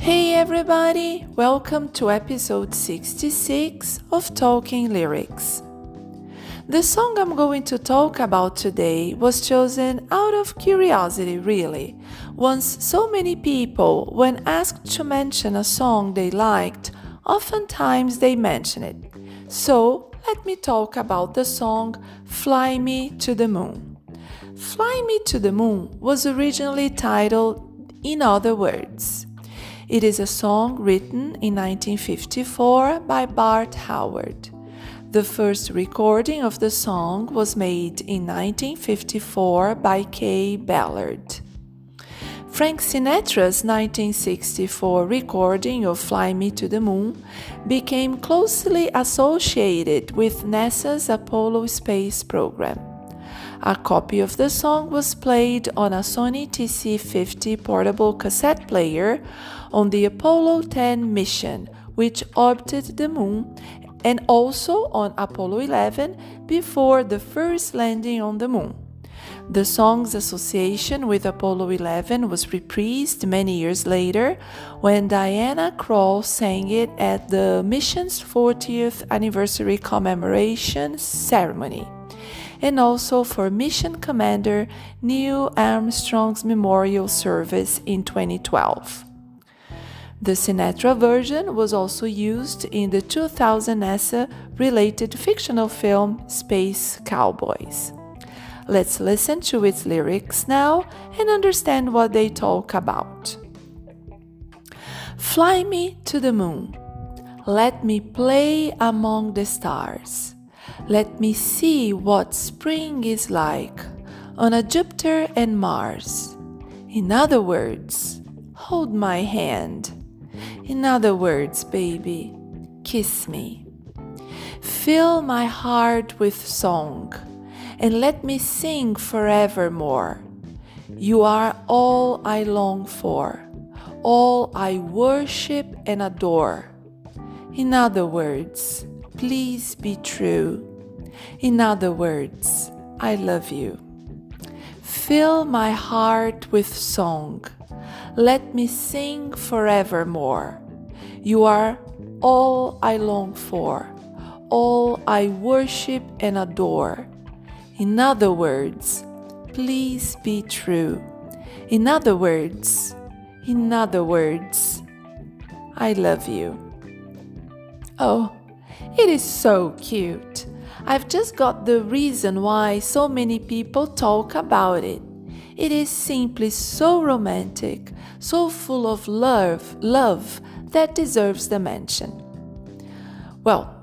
Hey everybody, welcome to episode 66 of Talking Lyrics. The song I'm going to talk about today was chosen out of curiosity, really. Once so many people, when asked to mention a song they liked, oftentimes they mention it. So let me talk about the song Fly Me to the Moon. Fly Me to the Moon was originally titled In Other Words. It is a song written in 1954 by Bart Howard. The first recording of the song was made in 1954 by Kaye Ballard. Frank Sinatra's 1964 recording of Fly Me to the Moon became closely associated with NASA's Apollo space program. A copy of the song was played on a Sony TC50 portable cassette player on the Apollo 10 mission, which orbited the moon, and also on Apollo 11 before the first landing on the moon. The song's association with Apollo 11 was reprised many years later when Diana Krall sang it at the mission's 40th anniversary commemoration ceremony and also for Mission Commander Neil Armstrong's memorial service in 2012. The Sinatra version was also used in the 2000 NASA related fictional film Space Cowboys. Let's listen to its lyrics now and understand what they talk about. Fly me to the moon. Let me play among the stars. Let me see what spring is like on a Jupiter and Mars. In other words, hold my hand. In other words, baby, kiss me. Fill my heart with song and let me sing forevermore. You are all I long for, all I worship and adore. In other words, please be true. In other words, I love you. Fill my heart with song. Let me sing forevermore. You are all I long for, all I worship and adore. In other words, please be true. In other words, in other words, I love you. Oh, it is so cute. I've just got the reason why so many people talk about it. It is simply so romantic, so full of love, love that deserves the mention. Well,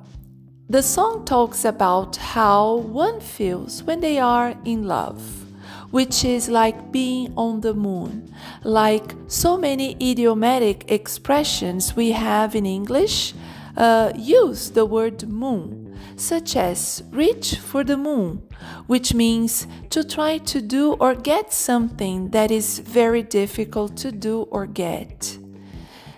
the song talks about how one feels when they are in love, which is like being on the moon, like so many idiomatic expressions we have in English uh, use the word moon, such as reach for the moon, which means to try to do or get something that is very difficult to do or get.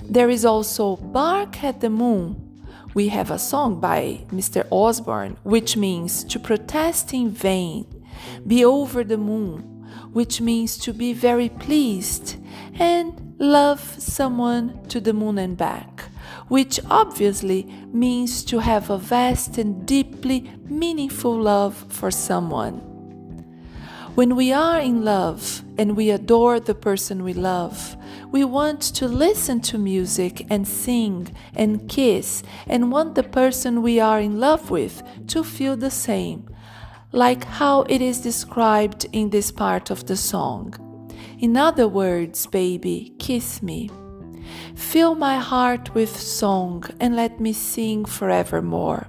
There is also bark at the moon. We have a song by Mr. Osbourne, which means to protest in vain, be over the moon, which means to be very pleased, and love someone to the moon and back which obviously means to have a vast and deeply meaningful love for someone. When we are in love and we adore the person we love, we want to listen to music and sing and kiss and want the person we are in love with to feel the same, like how it is described in this part of the song. In other words, baby, kiss me. Fill my heart with song and let me sing forevermore.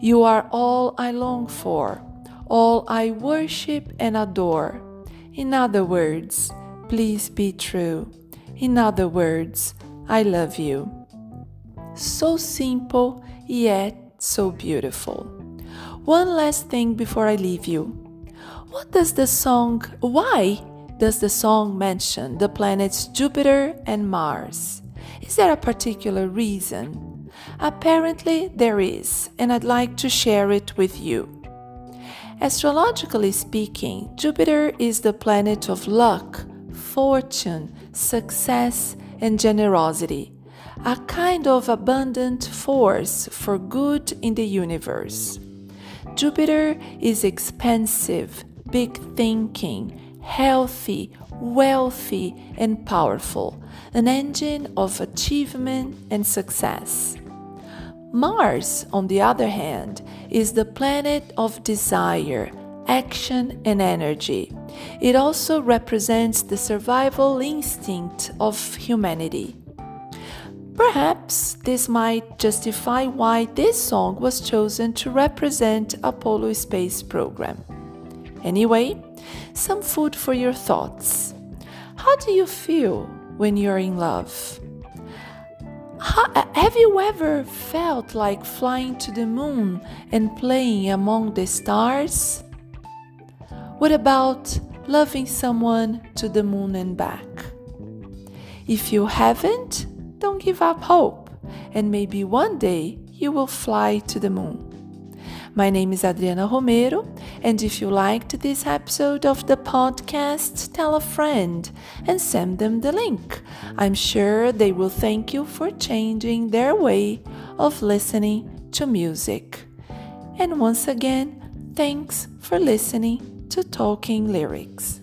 You are all I long for, all I worship and adore. In other words, please be true. In other words, I love you. So simple, yet so beautiful. One last thing before I leave you. What does the song Why does the song mention the planets Jupiter and Mars? Is there a particular reason? Apparently, there is, and I'd like to share it with you. Astrologically speaking, Jupiter is the planet of luck, fortune, success, and generosity, a kind of abundant force for good in the universe. Jupiter is expansive, big thinking, healthy, wealthy, and powerful, an engine of achievement and success. Mars, on the other hand, is the planet of desire, action, and energy. It also represents the survival instinct of humanity. Perhaps this might justify why this song was chosen to represent Apollo space program. Anyway, some food for your thoughts. How do you feel when you're in love? How, have you ever felt like flying to the moon and playing among the stars? What about loving someone to the moon and back? If you haven't, don't give up hope, and maybe one day you will fly to the moon. My name is Adriana Romero, and if you liked this episode of the podcast, tell a friend and send them the link. I'm sure they will thank you for changing their way of listening to music. And once again, thanks for listening to Talking Lyrics.